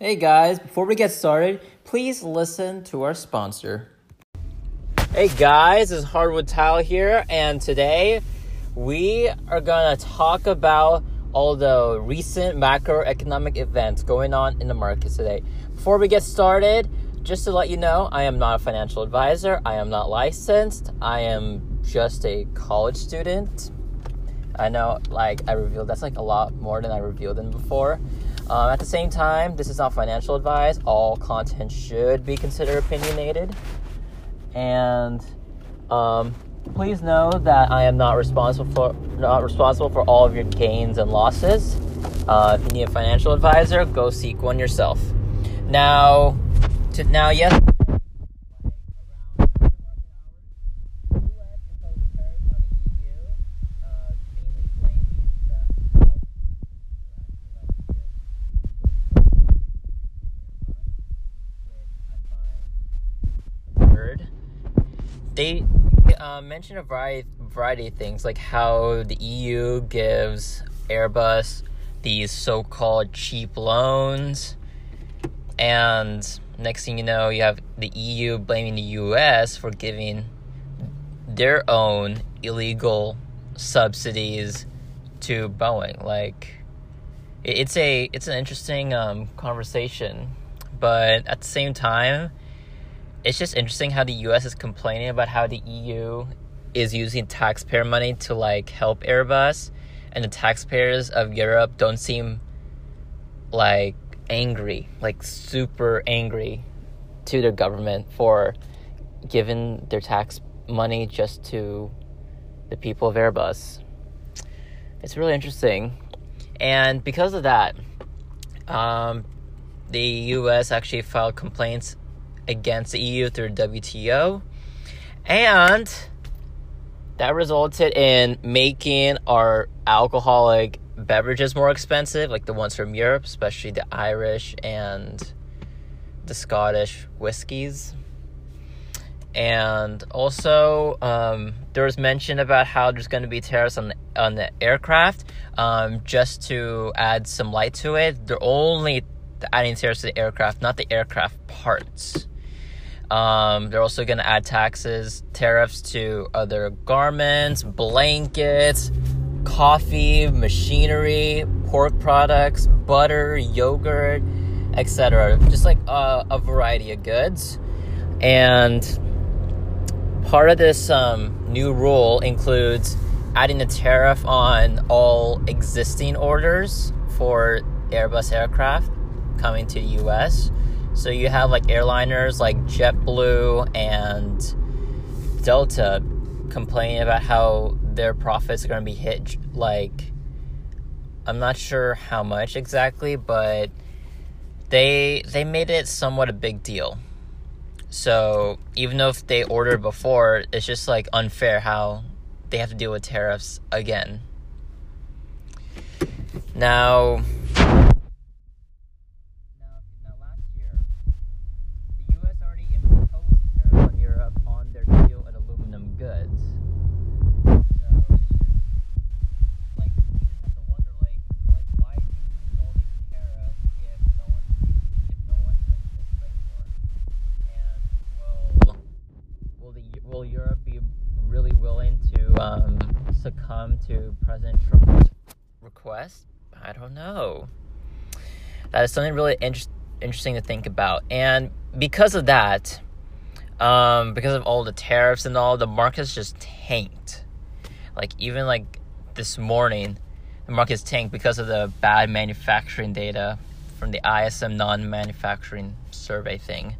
Hey guys, before we get started, please listen to our sponsor. Hey guys, it's Hardwood Tile here, and today we are gonna talk about all the recent macroeconomic events going on in the markets today. Before we get started, just to let you know, I am not a financial advisor, I am not licensed, I am just a college student. I know, like, I revealed that's like a lot more than I revealed in before. Um, at the same time, this is not financial advice. All content should be considered opinionated. And um, please know that I am not responsible for not responsible for all of your gains and losses. Uh, if you need a financial advisor, go seek one yourself. Now, to now, yes. They uh, mentioned a variety, variety of things, like how the EU gives Airbus these so called cheap loans. And next thing you know, you have the EU blaming the US for giving their own illegal subsidies to Boeing. Like, it's a it's an interesting um, conversation, but at the same time, it's just interesting how the US is complaining about how the EU is using taxpayer money to like help Airbus and the taxpayers of Europe don't seem like angry, like super angry to their government for giving their tax money just to the people of Airbus. It's really interesting. And because of that, um, the US actually filed complaints against the EU through WTO. And that resulted in making our alcoholic beverages more expensive, like the ones from Europe, especially the Irish and the Scottish whiskies. And also, um, there was mention about how there's going to be tariffs on the, on the aircraft. Um, just to add some light to it, they're only adding tariffs to the aircraft, not the aircraft parts. Um, they're also going to add taxes, tariffs to other garments, blankets, coffee, machinery, pork products, butter, yogurt, etc. Just like a, a, variety of goods. And part of this um, new rule includes adding a tariff on all existing orders for Airbus aircraft coming to the US so you have like airliners like JetBlue and Delta complaining about how their profits are going to be hit like I'm not sure how much exactly, but they they made it somewhat a big deal. So even though if they ordered before, it's just like unfair how they have to deal with tariffs again. Now succumb to President Trump's request? I don't know. That is something really inter- interesting to think about. And because of that, um, because of all the tariffs and all, the market's just tanked. Like, even like this morning, the market's tanked because of the bad manufacturing data from the ISM non manufacturing survey thing.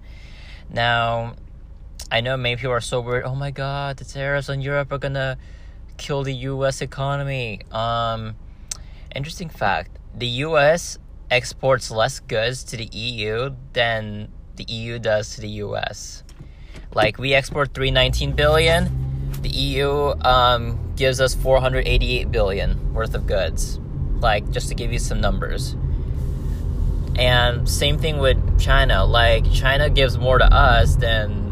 Now, I know many people are so worried, oh my god, the tariffs on Europe are gonna kill the U.S. economy. Um, interesting fact: the U.S. exports less goods to the EU than the EU does to the U.S. Like we export 319 billion, the EU um, gives us 488 billion worth of goods. Like just to give you some numbers. And same thing with China. Like China gives more to us than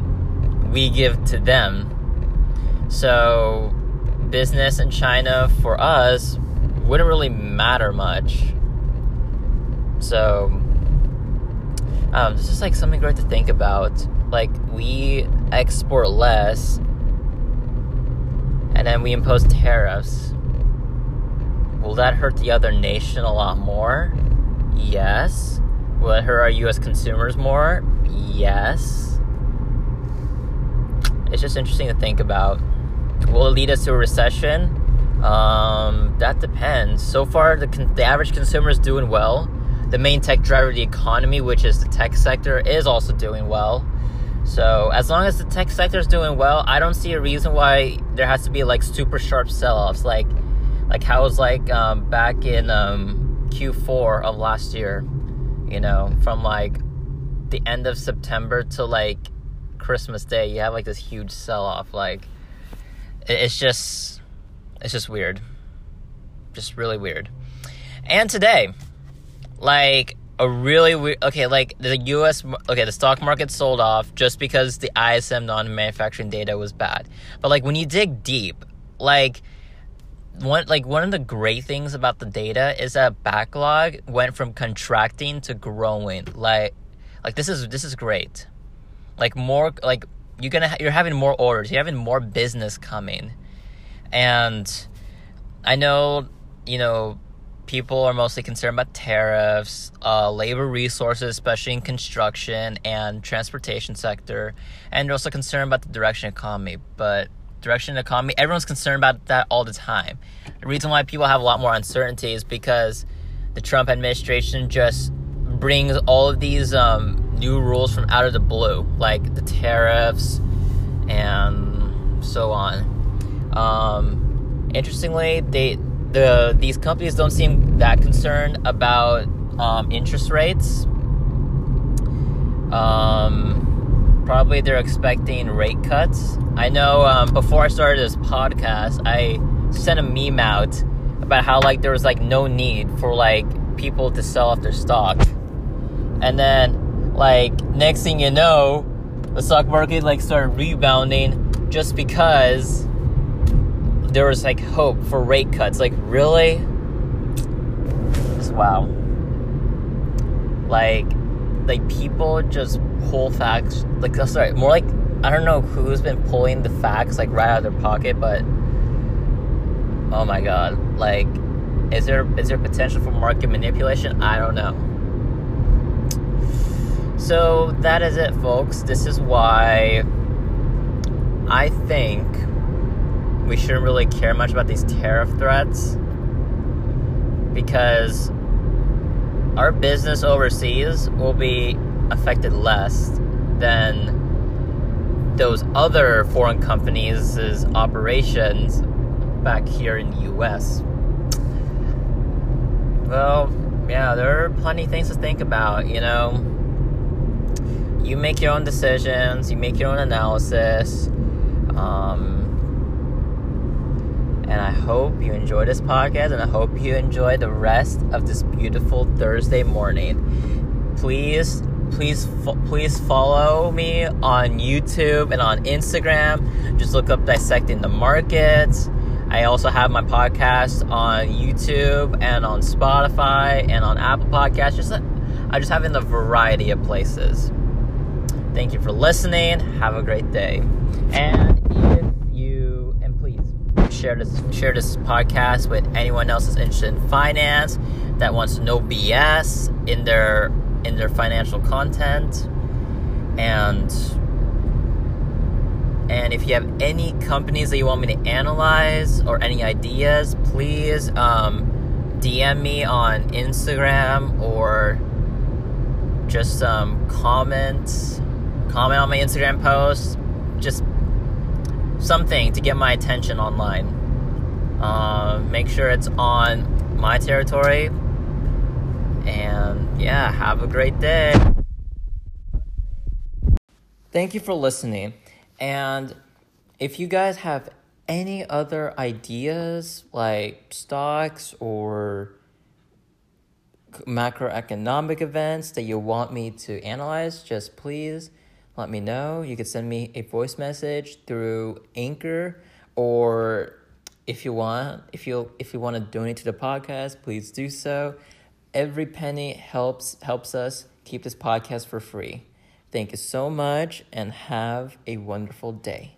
we give to them. So business in China for us wouldn't really matter much. So Um, this is like something great to think about. Like we export less, and then we impose tariffs. Will that hurt the other nation a lot more? Yes. Will it hurt our U.S. consumers more? Yes. It's just interesting to think about. Will it lead us to a recession? Um, that depends. So far, the, the average consumer is doing well. The main tech driver of the economy, which is the tech sector, is also doing well. So as long as the tech sector is doing well, I don't see a reason why there has to be like super sharp sell-offs, like like how it was like um, back in um, Q4 of last year. You know, from like the end of September to like Christmas Day, you have like this huge sell-off. Like it's just it's just weird, just really weird. And today, like a really weird okay like the us okay the stock market sold off just because the ISM non-manufacturing data was bad but like when you dig deep like one like one of the great things about the data is that backlog went from contracting to growing like like this is this is great like more like you're gonna ha- you're having more orders you're having more business coming and i know you know people are mostly concerned about tariffs, uh, labor resources, especially in construction and transportation sector, and they're also concerned about the direction economy. But direction economy, everyone's concerned about that all the time. The reason why people have a lot more uncertainty is because the Trump administration just brings all of these um, new rules from out of the blue, like the tariffs and so on. Um, interestingly, they the these companies don't seem that concerned about um, interest rates. Um, probably they're expecting rate cuts. I know um, before I started this podcast, I sent a meme out about how like there was like no need for like people to sell off their stock, and then like next thing you know, the stock market like started rebounding just because there was like hope for rate cuts. Like, really? Just wow. Like, like people just pull facts. Like, oh, sorry, more like I don't know who's been pulling the facts like right out of their pocket, but oh my god, like, is there is there potential for market manipulation? I don't know. So that is it, folks. This is why I think we shouldn't really care much about these tariff threats because our business overseas will be affected less than those other foreign companies' operations back here in the US. Well, yeah, there are plenty of things to think about, you know. You make your own decisions, you make your own analysis. Um, and I hope you enjoy this podcast and I hope you enjoy the rest of this beautiful Thursday morning. Please, please, fo- please follow me on YouTube and on Instagram. Just look up Dissecting the Markets. I also have my podcast on YouTube and on Spotify and on Apple Podcasts. Just I just have in a variety of places. Thank you for listening. Have a great day. And if you and please share this share this podcast with anyone else that's interested in finance that wants no BS in their in their financial content and and if you have any companies that you want me to analyze or any ideas please um, DM me on Instagram or just um, comment comment on my Instagram post just something to get my attention online. Uh, make sure it's on my territory. And yeah, have a great day. Thank you for listening. And if you guys have any other ideas like stocks or macroeconomic events that you want me to analyze, just please let me know. You could send me a voice message through Anchor or if you want, if you if you want to donate to the podcast, please do so. Every penny helps helps us keep this podcast for free. Thank you so much and have a wonderful day.